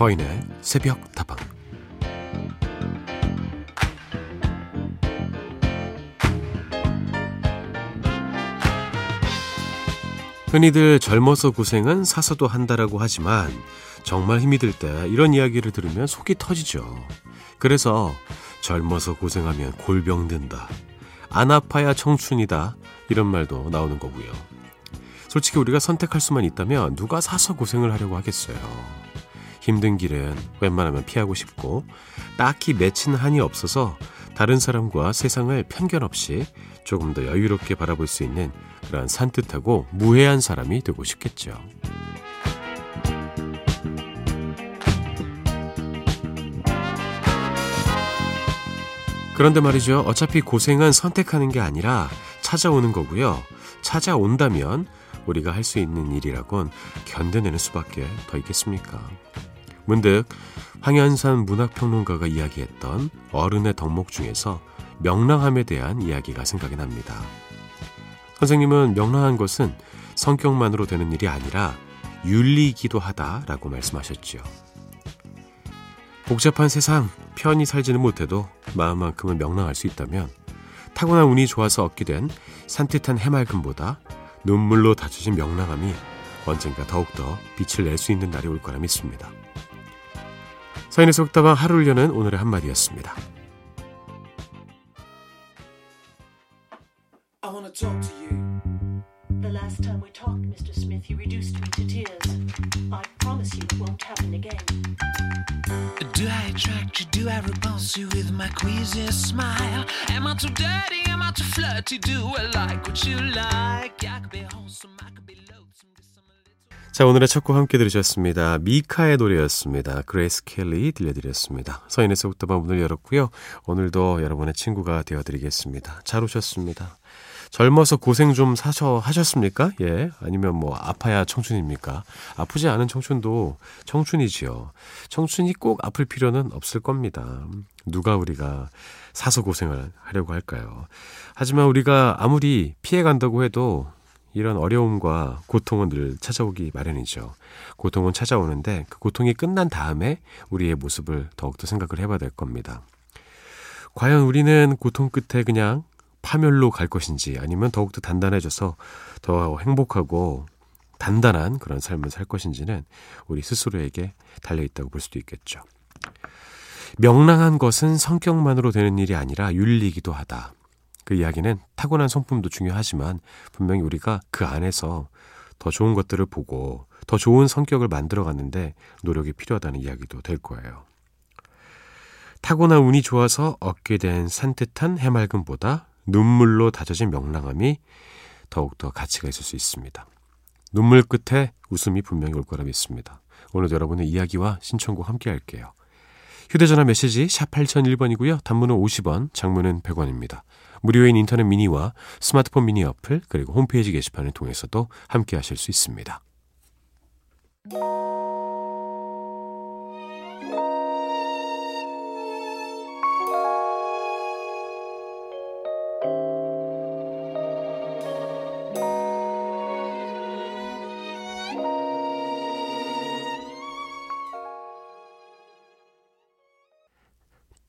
서인의 새벽 다방 흔히들 젊어서 고생은 사서도 한다라고 하지만 정말 힘이 들 때 이런 이야기를 들으면 속이 터지죠. 그래서 젊어서 고생하면 골병 든다. 안 아파야 청춘이다. 이런 말도 나오는 거고요. 솔직히 우리가 선택할 수만 있다면 누가 사서 고생을 하려고 하겠어요. 힘든 길은 웬만하면 피하고 싶고 딱히 맺힌 한이 없어서 다른 사람과 세상을 편견 없이 조금 더 여유롭게 바라볼 수 있는 그런 산뜻하고 무해한 사람이 되고 싶겠죠. 그런데 말이죠. 어차피 고생은 선택하는 게 아니라 찾아오는 거고요. 찾아온다면 우리가 할 수 있는 일이라곤 견뎌내는 수밖에 더 있겠습니까? 문득 황현산 문학평론가가 이야기했던 어른의 덕목 중에서 명랑함에 대한 이야기가 생각이 납니다. 선생님은 명랑한 것은 성격만으로 되는 일이 아니라 윤리이기도 하다라고 말씀하셨지요. 복잡한 세상 편히 살지는 못해도 마음만큼은 명랑할 수 있다면 타고난 운이 좋아서 얻게 된 산뜻한 해맑음보다 눈물로 다쳐진 명랑함이 언젠가 더욱더 빛을 낼 수 있는 날이 올 거라 믿습니다. 서인의 속다방 하루를 여는 오늘의 한마디였습니다. I want to talk to you. The last time we talked, Mr. Smith, you reduced me to tears. I promise you it won't happen again. Do I attract you? Do I repulse you with my queasy smile? Am I too dirty? Am I too flirty? Do I like what you like? I could be wholesome, I could be loathsome. 자, 오늘의 첫 곡 함께 들으셨습니다. 미카의 노래였습니다. 그레이스 켈리 들려드렸습니다. 속도방 문을 열었고요. 오늘도 여러분의 친구가 되어드리겠습니다. 잘 오셨습니다. 젊어서 고생 좀 사서 하셨습니까? 예. 아니면 뭐 아파야 청춘입니까? 아프지 않은 청춘도 청춘이지요. 청춘이 꼭 아플 필요는 없을 겁니다. 누가 우리가 사서 고생을 하려고 할까요? 하지만 우리가 아무리 피해 간다고 해도 이런 어려움과 고통은 늘 찾아오기 마련이죠. 고통은 찾아오는데 그 고통이 끝난 다음에 우리의 모습을 더욱더 생각을 해봐야 될 겁니다. 과연 우리는 고통 끝에 그냥 파멸로 갈 것인지 아니면 더욱더 단단해져서 더 행복하고 단단한 그런 삶을 살 것인지는 우리 스스로에게 달려있다고 볼 수도 있겠죠. 명랑한 것은 성격만으로 되는 일이 아니라 윤리이기도 하다. 그 이야기는 타고난 성품도 중요하지만 분명히 우리가 그 안에서 더 좋은 것들을 보고 더 좋은 성격을 만들어 가는데 노력이 필요하다는 이야기도 될 거예요. 타고난 운이 좋아서 얻게 된 산뜻한 해맑음보다 눈물로 다져진 명랑함이 더욱더 가치가 있을 수 있습니다. 눈물 끝에 웃음이 분명히 올 거라 믿습니다. 오늘도 여러분의 이야기와 신청곡 함께 할게요. 휴대전화 메시지 샵 8001번이고요. 단문은 50원, 장문은 100원입니다. 무료인 인터넷 미니와 스마트폰 미니 어플 그리고 홈페이지 게시판을 통해서도 함께 하실 수 있습니다.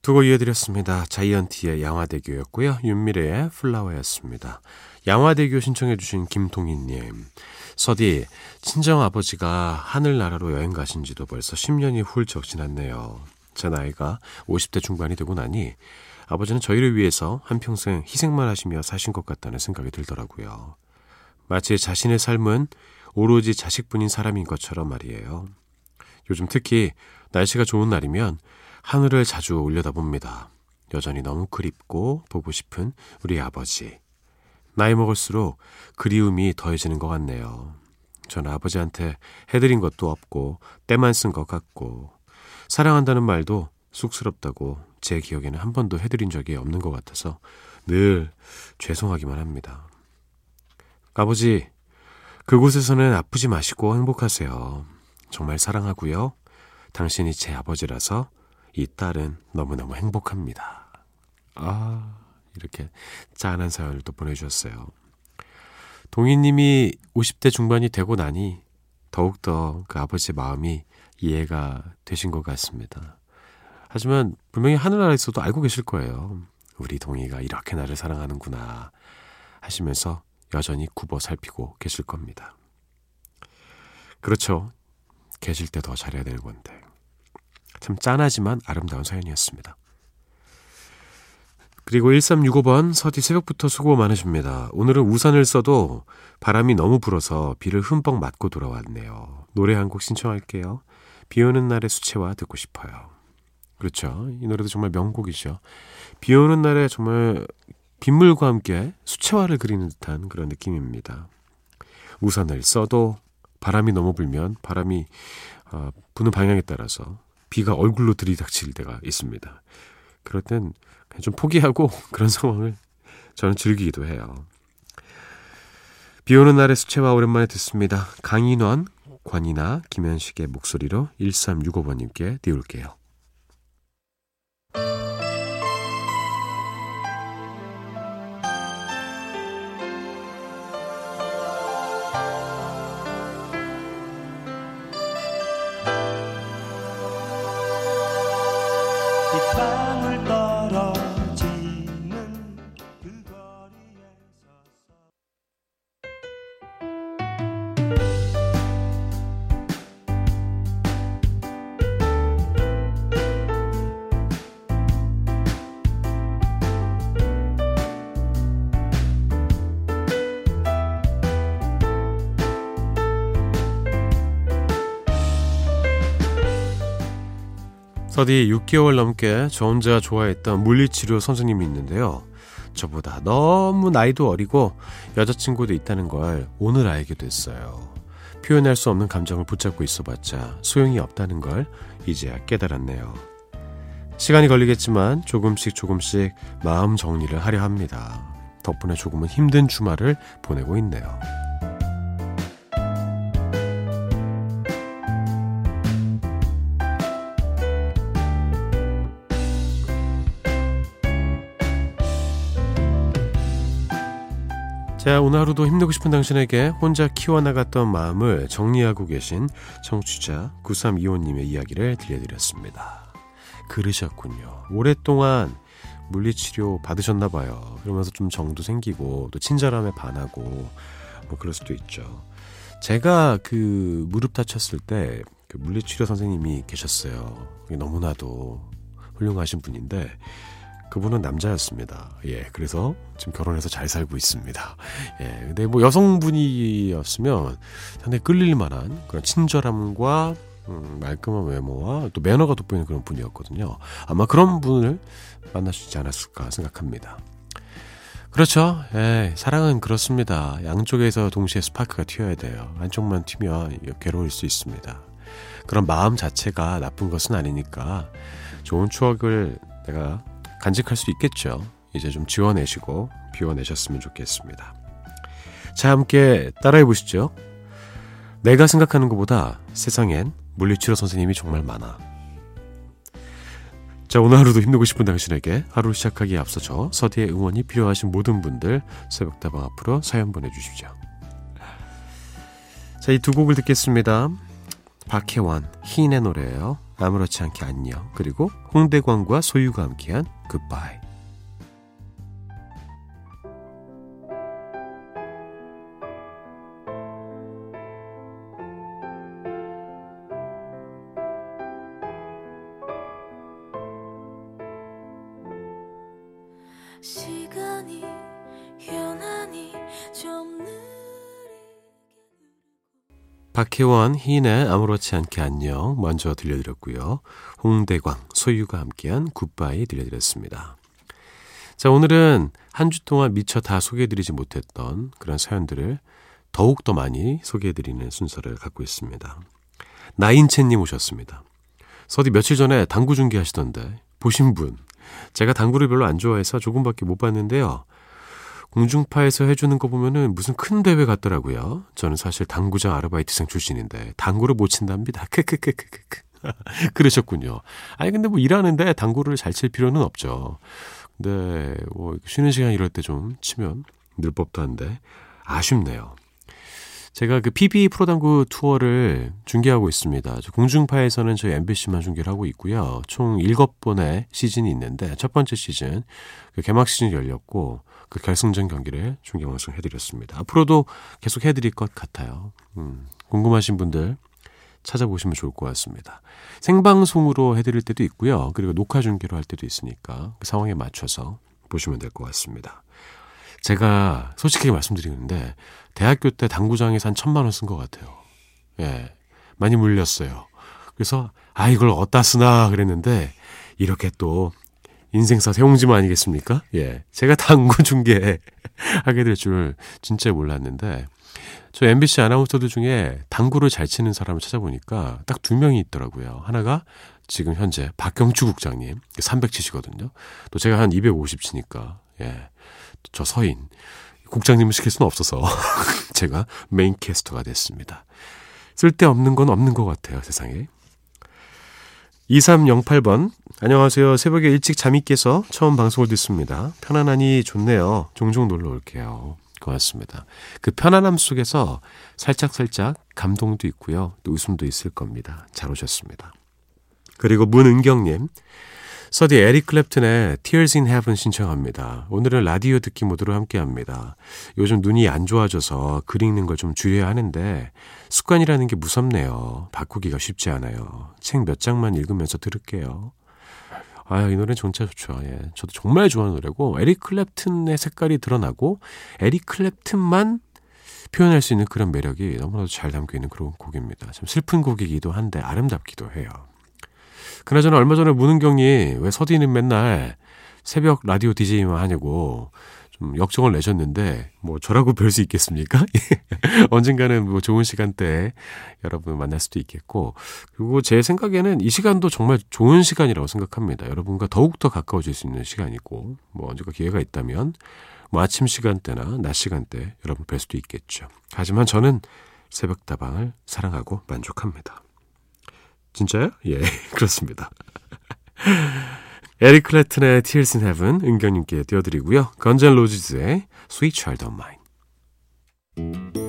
두곡 이어드렸습니다. 자이언티의 양화대교였고요. 윤미래의 플라워였습니다. 양화대교 신청해 주신 김동희님. 서디, 친정아버지가 하늘나라로 여행 가신 지도 벌써 10년이 훌쩍 지났네요. 제 나이가 50대 중반이 되고 나니 아버지는 저희를 위해서 한평생 희생만 하시며 사신 것 같다는 생각이 들더라고요. 마치 자신의 삶은 오로지 자식뿐인 사람인 것처럼 말이에요. 요즘 특히 날씨가 좋은 날이면 하늘을 자주 올려다봅니다. 여전히 너무 그립고 보고 싶은 우리 아버지. 나이 먹을수록 그리움이 더해지는 것 같네요. 저는 아버지한테 해드린 것도 없고 때만 쓴 것 같고 사랑한다는 말도 쑥스럽다고 제 기억에는 한 번도 해드린 적이 없는 것 같아서 늘 죄송하기만 합니다. 아버지, 그곳에서는 아프지 마시고 행복하세요. 정말 사랑하고요. 당신이 제 아버지라서 이 딸은 너무너무 행복합니다. 아, 이렇게 짠한 사연을 또 보내주셨어요. 동희님이 50대 중반이 되고 나니 더욱더 그 아버지의 마음이 이해가 되신 것 같습니다. 하지만 분명히 하늘나라에서도 알고 계실 거예요. 우리 동이가 이렇게 나를 사랑하는구나 하시면서 여전히 굽어 살피고 계실 겁니다. 그렇죠. 계실 때 더 잘해야 되는 건데. 참 짠하지만 아름다운 사연이었습니다. 그리고 1365번 서디 새벽부터 수고 많으십니다. 오늘은 우산을 써도 바람이 너무 불어서 비를 흠뻑 맞고 돌아왔네요. 노래 한 곡 신청할게요. 비 오는 날의 수채화 듣고 싶어요. 그렇죠. 이 노래도 정말 명곡이죠. 비 오는 날에 정말 빗물과 함께 수채화를 그리는 듯한 그런 느낌입니다. 우산을 써도 바람이 너무 불면 바람이 어, 부는 방향에 따라서 비가 얼굴로 들이닥칠 때가 있습니다. 그럴 땐 그냥 좀 포기하고 그런 상황을 저는 즐기기도 해요. 비 오는 날의 수채화 오랜만에 듣습니다. 강인원, 관이나 김현식의 목소리로 1365번님께 띄울게요. 서디 6개월 넘게 저 혼자 좋아했던 물리치료 선생님이 있는데요. 저보다 너무 나이도 어리고 여자친구도 있다는 걸 오늘 알게 됐어요. 표현할 수 없는 감정을 붙잡고 있어봤자 소용이 없다는 걸 이제야 깨달았네요. 시간이 걸리겠지만 조금씩 조금씩 마음 정리를 하려 합니다. 덕분에 조금은 힘든 주말을 보내고 있네요. 자, 오늘 하루도 힘내고 싶은 당신에게 혼자 키워나갔던 마음을 정리하고 계신 청취자 9325님의 이야기를 들려드렸습니다. 그러셨군요. 오랫동안 물리치료 받으셨나 봐요. 그러면서 좀 정도 생기고 또 친절함에 반하고 뭐 그럴 수도 있죠. 제가 그 무릎 다쳤을 때 그 물리치료 선생님이 계셨어요. 너무나도 훌륭하신 분인데 그분은 남자였습니다. 예, 그래서 지금 결혼해서 잘 살고 있습니다. 예, 근데 뭐 여성분이었으면 상당히 끌릴 만한 그런 친절함과 음, 말끔한 외모와 또 매너가 돋보이는 그런 분이었거든요. 아마 그런 분을 만날 수 있지 않았을까 생각합니다. 그렇죠. 예, 사랑은 그렇습니다. 양쪽에서 동시에 스파크가 튀어야 돼요. 한쪽만 튀면 괴로울 수 있습니다. 그런 마음 자체가 나쁜 것은 아니니까 좋은 추억을 내가 간직할 수 있겠죠. 이제 좀 지워내시고 비워내셨으면 좋겠습니다. 자, 함께 따라해 보시죠. 내가 생각하는 것보다 세상엔 물리치료 선생님이 정말 많아. 자, 오늘 하루도 힘내고 싶은 당신에게 하루 시작하기에 앞서 저 서디의 응원이 필요하신 모든 분들 새벽다방 앞으로 사연 보내주십시오. 자, 이 두 곡을 듣겠습니다. 박혜원, 희인의 노래예요. 아무렇지 않게 안녕. 그리고 홍대광과 소유가 함께한 Goodbye. 박혜원, 희인의 아무렇지 않게 안녕 먼저 들려드렸고요. 홍대광, 소유가 함께한 굿바이 들려드렸습니다. 자, 오늘은 한 주 동안 미처 다 소개해드리지 못했던 그런 사연들을 더욱더 많이 소개해드리는 순서를 갖고 있습니다. 나인채님 오셨습니다. 서디 며칠 전에 당구 중계 하시던데 보신 분 제가 당구를 별로 안 좋아해서 조금밖에 못 봤는데요. 공중파에서 해주는 거 보면은 무슨 큰 대회 같더라고요. 저는 사실 당구장 아르바이트생 출신인데 당구를 못 친답니다. 크크크크크크. 그러셨군요. 아니 근데 뭐 일하는데 당구를 잘 칠 필요는 없죠. 근데 뭐 쉬는 시간 이럴 때 좀 치면 늘 법도 한데 아쉽네요. 제가 그 PB 프로당구 투어를 중계하고 있습니다. 공중파에서는 저희 MBC만 중계를 하고 있고요. 총 7번의 시즌이 있는데 첫 번째 시즌 그 개막 시즌이 열렸고 그 결승전 경기를 중계 방송 해 드렸습니다. 앞으로도 계속 해 드릴 것 같아요. 음, 궁금하신 분들 찾아보시면 좋을 것 같습니다. 생방송으로 해 드릴 때도 있고요. 그리고 녹화 중계로 할 때도 있으니까 그 상황에 맞춰서 보시면 될 것 같습니다. 제가 솔직하게 말씀드리는데 대학교 때 당구장에서 한 천만 원 쓴 것 같아요. 예. 많이 물렸어요. 그래서 아 이걸 어디다 쓰나 그랬는데 이렇게 또 인생사 세옹지마 아니겠습니까? 예. 제가 당구 중계 하게 될 줄 진짜 몰랐는데 저 MBC 아나운서들 중에 당구를 잘 치는 사람을 찾아보니까 딱 두 명이 있더라고요. 하나가 지금 현재 박경주 국장님 300 치시거든요. 또 제가 한 250 치니까 예. 저 서인 국장님을 시킬 수는 없어서 제가 메인 캐스터가 됐습니다. 쓸데없는 건 없는 것 같아요, 세상에. 2308번. 안녕하세요. 새벽에 일찍 잠이 깨서 처음 방송을 듣습니다. 편안하니 좋네요. 종종 놀러 올게요. 고맙습니다. 그 편안함 속에서 살짝살짝 감동도 있고요. 또 웃음도 있을 겁니다. 잘 오셨습니다. 그리고 문은경님. 서디 에릭 클랩튼의 Tears in Heaven 신청합니다. 오늘은 라디오 듣기 모드로 함께 합니다. 요즘 눈이 안 좋아져서 글 읽는 걸 좀 줄여야 하는데 습관이라는 게 무섭네요. 바꾸기가 쉽지 않아요. 책 몇 장만 읽으면서 들을게요. 아, 이 노래 진짜 좋죠. 예. 저도 정말 좋아하는 노래고, 에릭 클랩튼의 색깔이 드러나고, 에릭 클랩튼만 표현할 수 있는 그런 매력이 너무나도 잘 담겨 있는 그런 곡입니다. 참 슬픈 곡이기도 한데 아름답기도 해요. 그나저나 얼마 전에 문은경이 왜 서디는 맨날 새벽 라디오 DJ만 하냐고 좀 역정을 내셨는데 뭐 저라고 별 수 있겠습니까? 언젠가는 뭐 좋은 시간대에 여러분 만날 수도 있겠고 그리고 제 생각에는 이 시간도 정말 좋은 시간이라고 생각합니다. 여러분과 더욱더 가까워질 수 있는 시간이고 뭐 언제가 기회가 있다면 뭐 아침 시간대나 낮 시간대 여러분 뵐 수도 있겠죠. 하지만 저는 새벽 다방을 사랑하고 만족합니다. 진짜요? 예, 그렇습니다. 에릭 클레튼의 Tears in Heaven 은경님께 띄워드리고요. 건전 로지즈의 Sweet Child of Mine.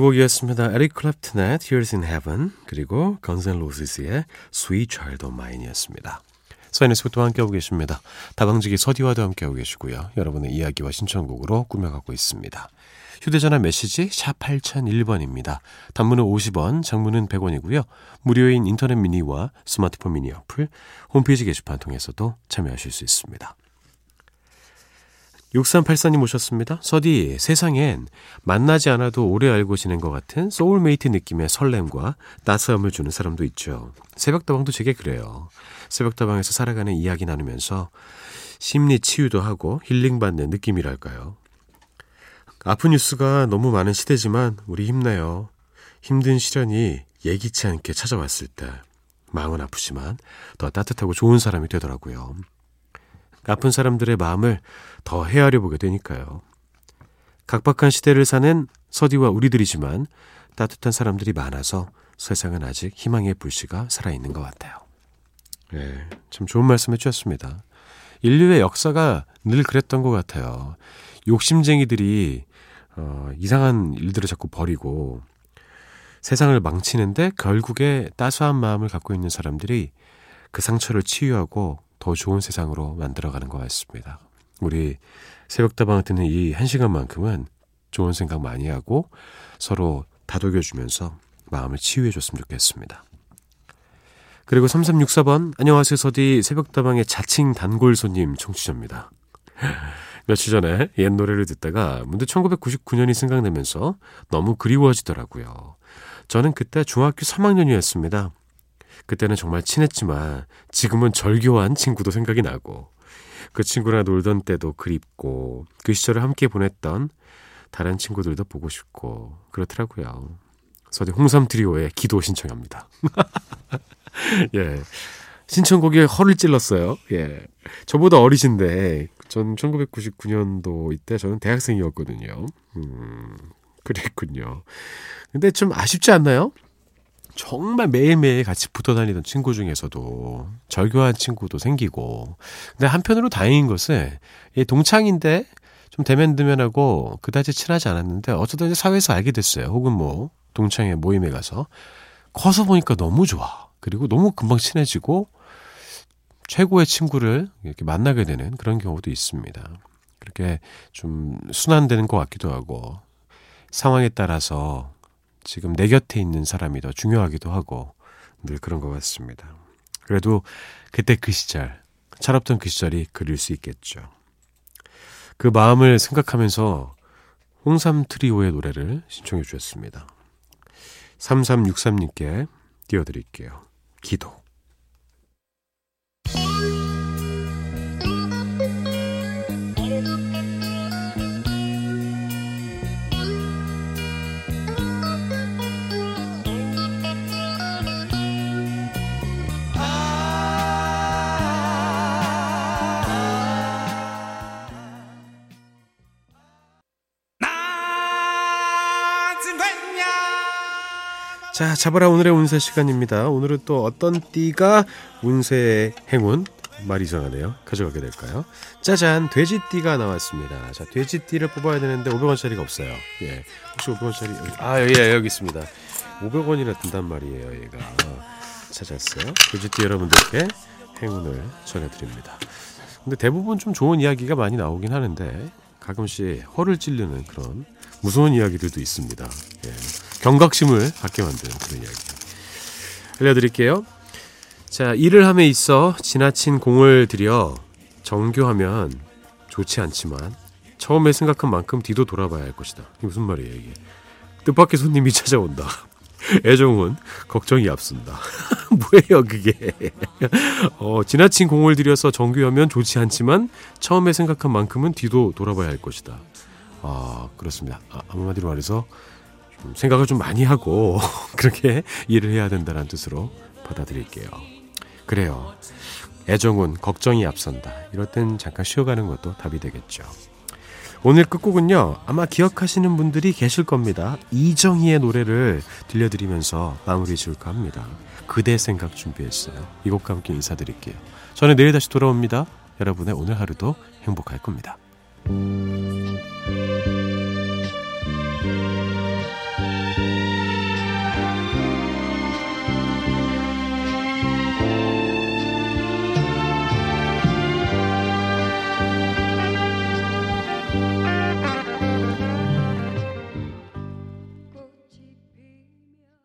두 곡이었습니다. 에릭 클랩튼의 Tears in Heaven 그리고 건센 로시스의 Sweet Child of Mine이었습니다. 서인에서부터 함께하고 계십니다. 다방지기 서디와도 함께하고 계시고요. 여러분의 이야기와 신청곡으로 꾸며가고 있습니다. 휴대전화 메시지 샵 8001번입니다. 단문은 50원, 장문은 100원이고요. 무료인 인터넷 미니와 스마트폰 미니 어플, 홈페이지 게시판 통해서도 참여하실 수 있습니다. 6384님 오셨습니다. 서디, 세상엔 만나지 않아도 오래 알고 지낸 것 같은 소울메이트 느낌의 설렘과 따스함을 주는 사람도 있죠. 새벽다방도 제게 그래요. 새벽다방에서 살아가는 이야기 나누면서 심리 치유도 하고 힐링받는 느낌이랄까요. 아픈 뉴스가 너무 많은 시대지만 우리 힘내요. 힘든 시련이 예기치 않게 찾아왔을 때 마음은 아프지만 더 따뜻하고 좋은 사람이 되더라고요. 아픈 사람들의 마음을 더 헤아려 보게 되니까요. 각박한 시대를 사는 서디와 우리들이지만 따뜻한 사람들이 많아서 세상은 아직 희망의 불씨가 살아있는 것 같아요. 네, 참 좋은 말씀 해주셨습니다. 인류의 역사가 늘 그랬던 것 같아요. 욕심쟁이들이 어, 이상한 일들을 자꾸 버리고 세상을 망치는데 결국에 따스한 마음을 갖고 있는 사람들이 그 상처를 치유하고 더 좋은 세상으로 만들어가는 것 같습니다. 우리 새벽다방을 듣는 이 한 시간만큼은 좋은 생각 많이 하고 서로 다독여주면서 마음을 치유해줬으면 좋겠습니다. 그리고 3364번 안녕하세요 서디 새벽다방의 자칭 단골 손님 청취자입니다. 며칠 전에 옛 노래를 듣다가 문득 1999년이 생각나면서 너무 그리워지더라고요. 저는 그때 중학교 3학년이었습니다. 그때는 정말 친했지만 지금은 절교한 친구도 생각이 나고 그 친구랑 놀던 때도 그립고 그 시절을 함께 보냈던 다른 친구들도 보고 싶고 그렇더라고요. 서디 홍삼 트리오의 기도 신청합니다. 예. 신청곡에 허를 찔렀어요. 예. 저보다 어리신데 전 1999년도 이때 저는 대학생이었거든요. 음, 그랬군요. 근데 좀 아쉽지 않나요? 정말 매일매일 같이 붙어 다니던 친구 중에서도 절교한 친구도 생기고. 근데 한편으로 다행인 것은 이 동창인데 좀 대면대면하고 그다지 친하지 않았는데 어쩌다 이제 사회에서 알게 됐어요. 혹은 뭐 동창회 모임에 가서 커서 보니까 너무 좋아. 그리고 너무 금방 친해지고 최고의 친구를 이렇게 만나게 되는 그런 경우도 있습니다. 그렇게 좀 순환되는 것 같기도 하고 상황에 따라서 지금 내 곁에 있는 사람이 더 중요하기도 하고 늘 그런 것 같습니다. 그래도 그때 그 시절, 철없던 그 시절이 그릴 수 있겠죠. 그 마음을 생각하면서 홍삼 트리오의 노래를 신청해 주셨습니다. 3363님께 띄워드릴게요. 기도. 자, 잡아라 오늘의 운세 시간입니다. 오늘은 또 어떤 띠가 운세의 행운, 말 이상하네요. 가져가게 될까요? 짜잔, 돼지띠가 나왔습니다. 자, 돼지띠를 뽑아야 되는데 500원짜리가 없어요. 예. 혹시 500원짜리, 여기, 아, 예, 여기 있습니다. 500원이나 든단 말이에요, 얘가. 찾았어요. 돼지띠 여러분들께 행운을 전해드립니다. 근데 대부분 좀 좋은 이야기가 많이 나오긴 하는데, 가끔씩 허를 찌르는 그런 무서운 이야기들도 있습니다. 예. 경각심을 갖게 만드는 그런 이야기. 알려드릴게요. 자, 일을 함에 있어 지나친 공을 들여 정교하면 좋지 않지만 처음에 생각한 만큼 뒤도 돌아봐야 할 것이다. 이게 무슨 말이에요, 이게? 뜻밖의 손님이 찾아온다. 애정은 걱정이 앞선다. 뭐예요, 그게? 어, 지나친 공을 들여서 정교하면 좋지 않지만 처음에 생각한 만큼은 뒤도 돌아봐야 할 것이다. 아, 그렇습니다. 아, 한마디로 말해서 생각을 좀 많이 하고 그렇게 일을 해야 된다는 뜻으로 받아들일게요. 그래요. 애정은 걱정이 앞선다. 이럴 땐 잠깐 쉬어가는 것도 답이 되겠죠. 오늘 끝곡은요. 아마 기억하시는 분들이 계실 겁니다. 이정희의 노래를 들려드리면서 마무리 지을까 합니다. 그대 생각 준비했어요. 이 곡과 함께 인사드릴게요. 저는 내일 다시 돌아옵니다. 여러분의 오늘 하루도 행복할 겁니다.